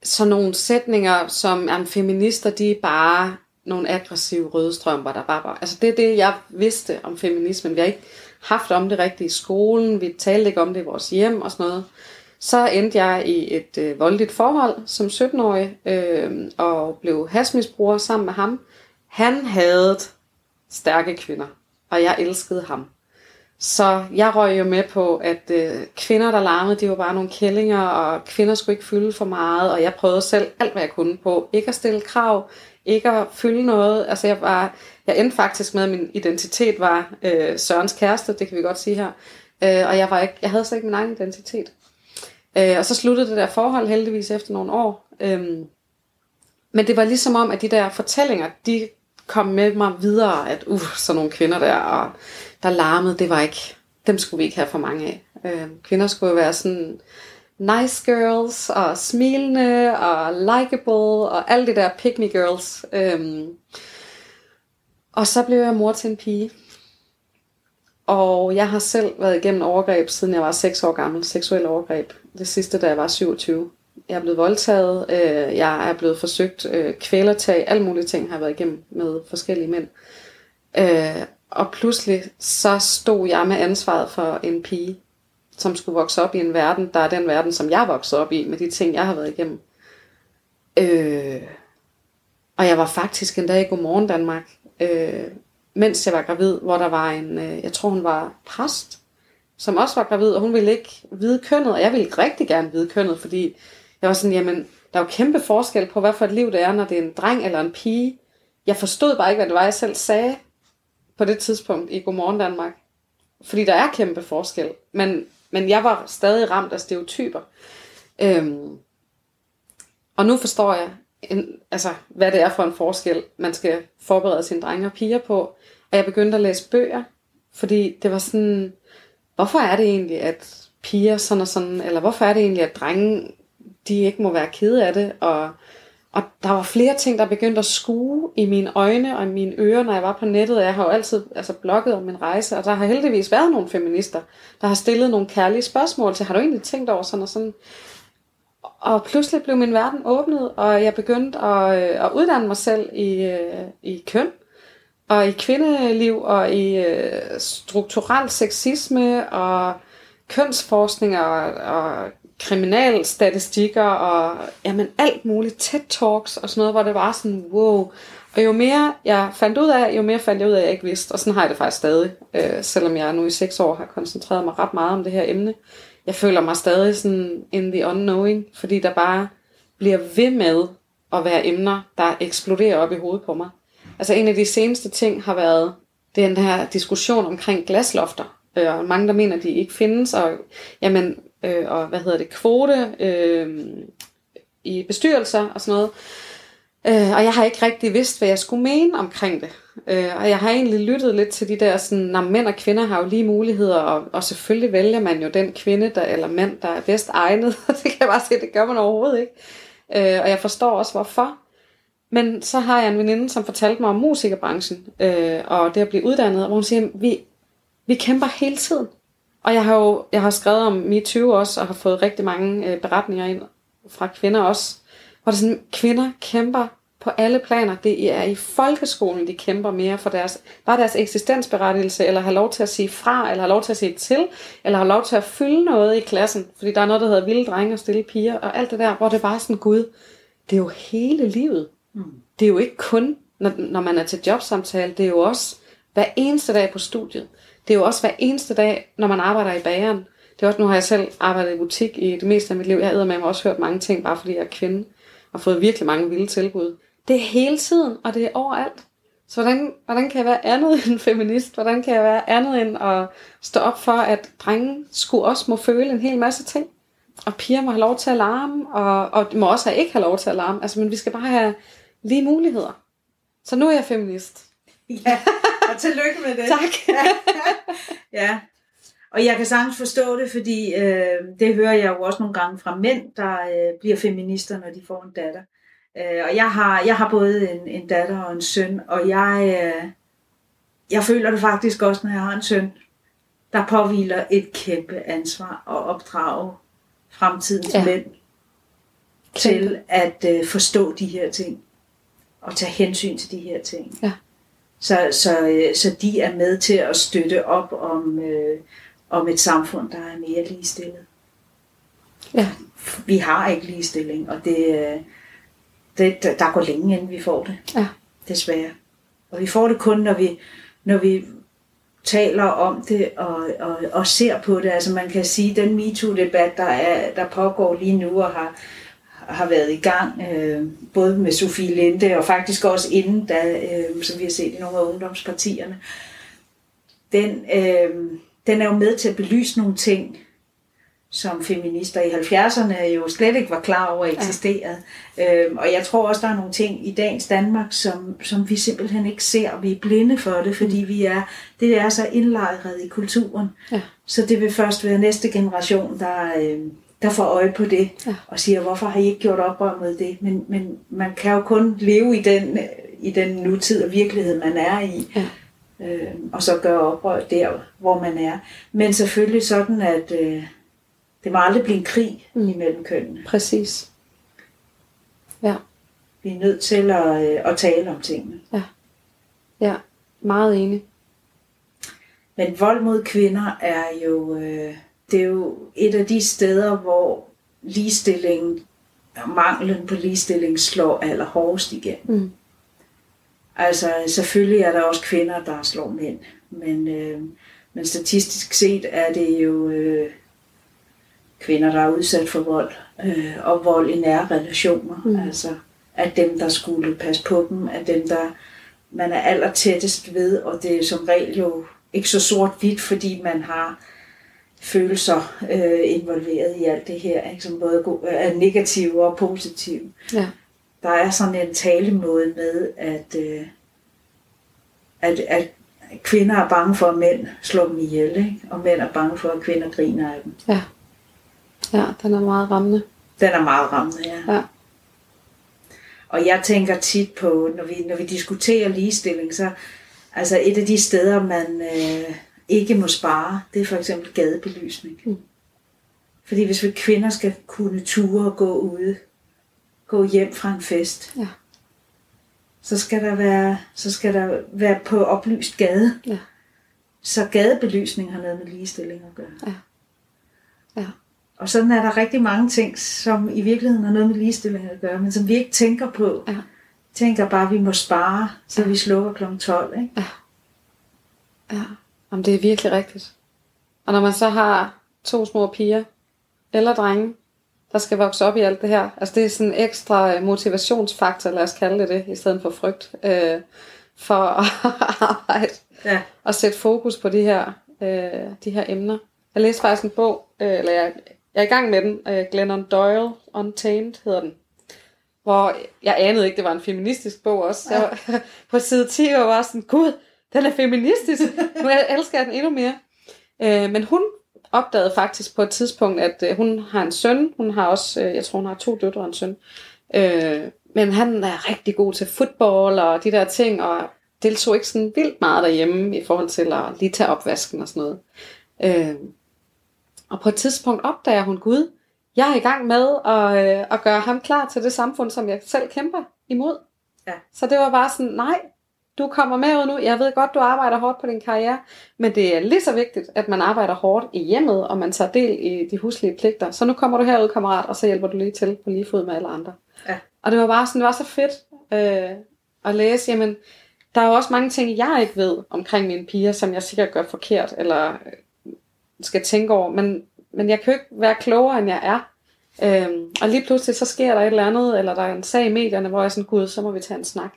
sådan nogle sætninger, som er en feminister, de er bare nogle aggressive røde strømper, der bare, bare altså det er det, jeg vidste om feminismen. Vi har ikke haft om det rigtigt i skolen, vi talte ikke om det i vores hjem og sådan noget. Så endte jeg i et øh, voldeligt forhold som 17-årig, øh, og blev hasmisbruger sammen med ham. Han havde stærke kvinder, og jeg elskede ham. Så jeg røg jo med på, at øh, kvinder, der larmede, de var bare nogle kællinger, og kvinder skulle ikke fylde for meget, og jeg prøvede selv alt, hvad jeg kunne på. Ikke at stille krav, ikke at fylde noget. Altså jeg var, jeg endte faktisk med, at min identitet var øh, Sørens kæreste, det kan vi godt sige her. Øh, og jeg, var ikke, jeg havde slet ikke min egen identitet. Øh, og så sluttede det der forhold heldigvis efter nogle år. Øhm, men det var ligesom om, at de der fortællinger, de kom med mig videre, at uh, sådan nogle kvinder der, og der larmede, det var ikke, dem skulle vi ikke have for mange af. Øh, kvinder skulle jo være sådan nice girls, og smilende, og likable, og alle de der pick me girls. Øhm, og så blev jeg mor til en pige. Og jeg har selv været igennem overgreb, siden jeg var 6 år gammel. Seksuel overgreb. Det sidste, da jeg var 27. jeg er blevet voldtaget, øh, jeg er blevet forsøgt øh, kvælertag, alle mulige ting har jeg været igennem med forskellige mænd. Øh, og pludselig så stod jeg med ansvaret for en pige, som skulle vokse op i en verden, der er den verden, som jeg voksede op i, med de ting, jeg har været igennem. Øh, og jeg var faktisk en dag i Godmorgen Danmark, øh, mens jeg var gravid, hvor der var en, øh, jeg tror hun var præst, som også var gravid, og hun ville ikke vide kønnet, og jeg ville rigtig gerne vide kønnet, fordi jeg var sådan, jamen, der er jo kæmpe forskel på, hvad for et liv det er, når det er en dreng eller en pige. Jeg forstod bare ikke, hvad det var, jeg selv sagde på det tidspunkt i Godmorgen Danmark. Fordi der er kæmpe forskel. Men, men jeg var stadig ramt af stereotyper. Øhm, og nu forstår jeg, en, altså, hvad det er for en forskel, man skal forberede sine drenge og piger på. Og jeg begyndte at læse bøger, fordi det var sådan, hvorfor er det egentlig, at piger sådan og sådan, eller hvorfor er det egentlig, at drenge, de ikke må være kede af det, og, og der var flere ting, der begyndte at skue i mine øjne og i mine ører, når jeg var på nettet. Jeg har jo altid altså, blogget om min rejse, og der har heldigvis været nogle feminister, der har stillet nogle kærlige spørgsmål til, har du egentlig tænkt over sådan og sådan? Og pludselig blev min verden åbnet, og jeg begyndte at, øh, at uddanne mig selv i, øh, i køn, og i kvindeliv, og i øh, strukturel sexisme, og kønsforskning, og, og kriminalstatistikker, og jamen, alt muligt, TED-talks og sådan noget, hvor det var sådan, wow. Og jo mere jeg fandt ud af, jo mere fandt jeg ud af, at jeg ikke vidste, og sådan har jeg det faktisk stadig, øh, selvom jeg nu i seks år har koncentreret mig ret meget om det her emne jeg føler mig stadig sådan in the unknowing, fordi der bare bliver ved med at være emner, der eksploderer op i hovedet på mig. Altså en af de seneste ting har været den her diskussion omkring glaslofter. Øh, og mange, der mener, at de ikke findes, og, jamen, øh, og hvad hedder det, kvote øh, i bestyrelser og sådan noget. Øh, og jeg har ikke rigtig vidst, hvad jeg skulle mene omkring det. Øh, og jeg har egentlig lyttet lidt til de der, sådan, at mænd og kvinder har jo lige muligheder, og, og selvfølgelig vælger man jo den kvinde, der, eller mand, der er bedst egnet. det kan jeg bare se, det gør man overhovedet ikke. Øh, og jeg forstår også, hvorfor. Men så har jeg en veninde, som fortalte mig om musikerbranchen, øh, og det at blive uddannet, hvor hun siger, vi, vi kæmper hele tiden. Og jeg har jo jeg har skrevet om MeToo også, og har fået rigtig mange øh, beretninger ind fra kvinder også, hvor det er sådan, kvinder kæmper på alle planer. Det er i folkeskolen, de kæmper mere for deres, bare deres eksistensberettigelse, eller har lov til at sige fra, eller har lov til at sige til, eller har lov til at fylde noget i klassen. Fordi der er noget, der hedder vilde drenge og stille piger, og alt det der, hvor det bare er sådan, gud, det er jo hele livet. Mm. Det er jo ikke kun, når, når man er til jobsamtale, det er jo også hver eneste dag på studiet. Det er jo også hver eneste dag, når man arbejder i bageren. Det er også, nu har jeg selv arbejdet i butik i det meste af mit liv. Jeg har med mig også hørt mange ting, bare fordi jeg er kvinde og fået virkelig mange vilde tilbud. Det er hele tiden, og det er overalt. Så hvordan, hvordan kan jeg være andet end feminist? Hvordan kan jeg være andet end at stå op for, at drenge skulle også må føle en hel masse ting? Og piger må have lov til at larme, og, og må også have ikke have lov til at larme. Altså, men vi skal bare have lige muligheder. Så nu er jeg feminist. Ja, og tillykke med det. tak. ja, og jeg kan sagtens forstå det, fordi øh, det hører jeg jo også nogle gange fra mænd, der øh, bliver feminister, når de får en datter. Øh, og jeg har, jeg har både en, en datter og en søn, og jeg, øh, jeg føler det faktisk også, når jeg har en søn, der påviler et kæmpe ansvar at opdrage fremtidens ja. mænd til at øh, forstå de her ting og tage hensyn til de her ting. Ja. Så, så, øh, så de er med til at støtte op om, øh, om et samfund, der er mere ligestillet. Ja. Vi har ikke ligestilling, og det, øh, det, der går længe inden vi får det. Ja. Desværre. Og vi får det kun, når vi, når vi taler om det og, og, og ser på det. Altså man kan sige, at den MeToo-debat, der, er, der pågår lige nu og har, har været i gang, øh, både med Sofie Linde og faktisk også inden, da, øh, som vi har set i nogle af ungdomspartierne, den, øh, den er jo med til at belyse nogle ting, som feminister i 70'erne jo slet ikke var klar over eksisterede. Ja. Øhm, og jeg tror også, der er nogle ting i dagens Danmark, som, som vi simpelthen ikke ser, og vi er blinde for det, fordi mm. vi er, det er så indlejret i kulturen. Ja. Så det vil først være næste generation, der, øh, der får øje på det, ja. og siger, hvorfor har I ikke gjort oprør mod det? Men, men man kan jo kun leve i den, i den nutid og virkelighed, man er i. Ja. Øh, og så gøre oprør der, hvor man er. Men selvfølgelig sådan, at... Øh, Det må aldrig blive en krig mm. imellem kønnene. Præcis. Ja. Vi er nødt til at, øh, at tale om tingene. Ja. Ja, meget enig. Men vold mod kvinder er jo, øh, det er jo et af de steder, hvor ligestillingen og manglen på ligestilling slår allerhårdest igen. Mm. Altså selvfølgelig er der også kvinder, der slår mænd, men, øh, men statistisk set er det jo øh, kvinder, der er udsat for vold, øh, og vold i nære relationer. Mm. Altså at dem, der skulle passe på dem, at dem, der man er aller tættest ved, og det er som regel jo ikke så sort-hvidt, fordi man har følelser øh, involveret i alt det her, ikke? som både er negative og positive. Ja. Der er sådan en talemåde med, at, øh, at, at kvinder er bange for, at mænd slår dem ihjel, ikke? og mænd er bange for, at kvinder griner af dem. Ja. Ja, den er meget rammende. Den er meget rammende, ja. Ja. Og jeg tænker tit på, når vi, når vi diskuterer ligestilling, så altså et af de steder, man øh, ikke må spare, det er for eksempel gadebelysning. Mm. Fordi hvis vi kvinder skal kunne ture og gå ude, gå hjem fra en fest, Ja. så skal der være, så skal der være på oplyst gade. Ja. Så gadebelysning har noget med ligestilling at gøre. Ja. Ja. Og sådan er der rigtig mange ting, som i virkeligheden har noget med ligestilling at gøre, men som vi ikke tænker på. Ja. Tænker bare, at vi må spare, så Ja. vi slukker kl. 12. Ikke? Ja, Jamen, det er virkelig rigtigt. Og når man så har to små piger, eller drenge, der skal vokse op i alt det her, altså det er sådan en ekstra motivationsfaktor, lad os kalde det det, i stedet for frygt, øh, for at arbejde Ja. og sætte fokus på de her, øh, de her emner. Jeg læste faktisk en bog, øh, eller jeg, jeg er i gang med den, øh, Glennon Doyle, Untamed hedder den, hvor jeg anede ikke, det var en feministisk bog også. Jeg var, på side 10 var jeg sådan, gud, den er feministisk. Nu elsker jeg den endnu mere. Øh, men hun opdagede faktisk på et tidspunkt, at øh, hun har en søn. Hun har også, øh, jeg tror hun har to døtre og en søn. Øh, men han er rigtig god til fodbold og de der ting, og deltog ikke sådan vildt meget derhjemme i forhold til at lige tage opvasken og sådan noget. Øh, og på et tidspunkt opdager hun, Gud, jeg er i gang med at, øh, at gøre ham klar til det samfund, som jeg selv kæmper imod. Ja. Så det var bare sådan, nej, du kommer med ud nu. Jeg ved godt, du arbejder hårdt på din karriere, men det er lige så vigtigt, at man arbejder hårdt i hjemmet, og man tager del i de huslige pligter. Så nu kommer du herud, kammerat, og så hjælper du lige til på lige fod med alle andre. Ja. Og det var bare sådan, det var så fedt øh, at læse, jamen, der er jo også mange ting, jeg ikke ved omkring mine piger, som jeg sikkert gør forkert, eller øh, skal tænke over, men, men jeg kan jo ikke være klogere, end jeg er. Øhm, og lige pludselig, så sker der et eller andet, eller der er en sag i medierne, hvor jeg er sådan, gud, så må vi tage en snak.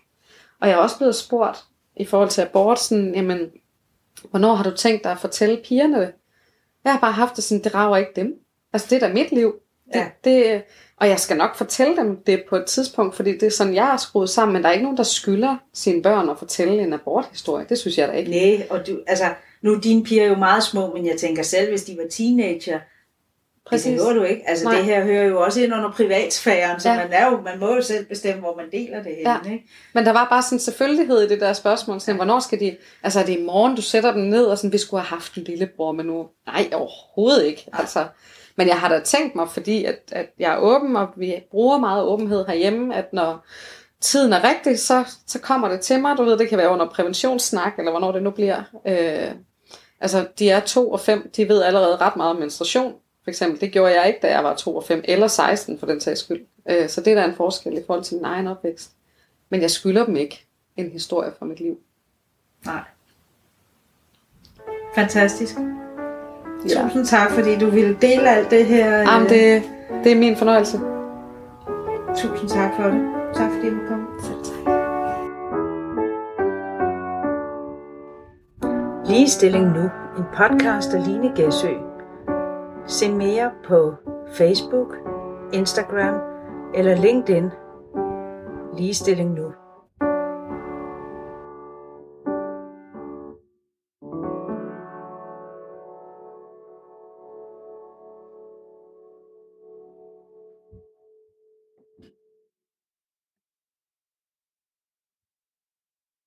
Og jeg er også blevet spurgt, i forhold til abort, sådan, jamen, hvornår har du tænkt dig at fortælle pigerne det? Jeg har bare haft det sådan, det rager ikke dem. Altså, det er da mit liv. Det, Ja. det, og jeg skal nok fortælle dem det på et tidspunkt, fordi det er sådan, jeg er skruet sammen, men der er ikke nogen, der skylder sine børn at fortælle en aborthistorie. Det synes jeg da ikke. Nej, og du, altså, nu er dine piger jo meget små, men jeg tænker selv, hvis de var teenager, Præcis. det behøver du ikke. Altså Nej. det her hører jo også ind under privatsfæren, så Ja. ja. man, er jo, man må jo selv bestemme, hvor man deler det henne. Ja. Ikke? Men der var bare sådan en selvfølgelighed i det der spørgsmål. Sådan, hvornår skal de... Altså, er det i morgen, du sætter dem ned, og sådan, vi skulle have haft en lillebror, men nu... Nej, overhovedet ikke. Altså, men jeg har da tænkt mig, fordi at, at jeg er åben, og vi bruger meget åbenhed herhjemme, at når tiden er rigtig, så, så kommer det til mig. Du ved, det kan være under præventionssnak, eller hvornår det nu bliver. Øh, altså, de er 2 og 5, de ved allerede ret meget om menstruation. For eksempel, det gjorde jeg ikke, da jeg var 2 og 5, eller 16 for den sags skyld. Øh, så det er der en forskel i forhold til min egen opvækst. Men jeg skylder dem ikke en historie fra mit liv. Nej. Fantastisk. Ja. Tusind tak, fordi du ville dele alt det her. Jamen, øh, det, det er min fornøjelse. Tusind tak for det. Tak fordi du kom. Selv tak. Ligestilling Nu, en podcast af Line Gæsø. Se mere på Facebook, Instagram eller LinkedIn. Ligestilling Nu.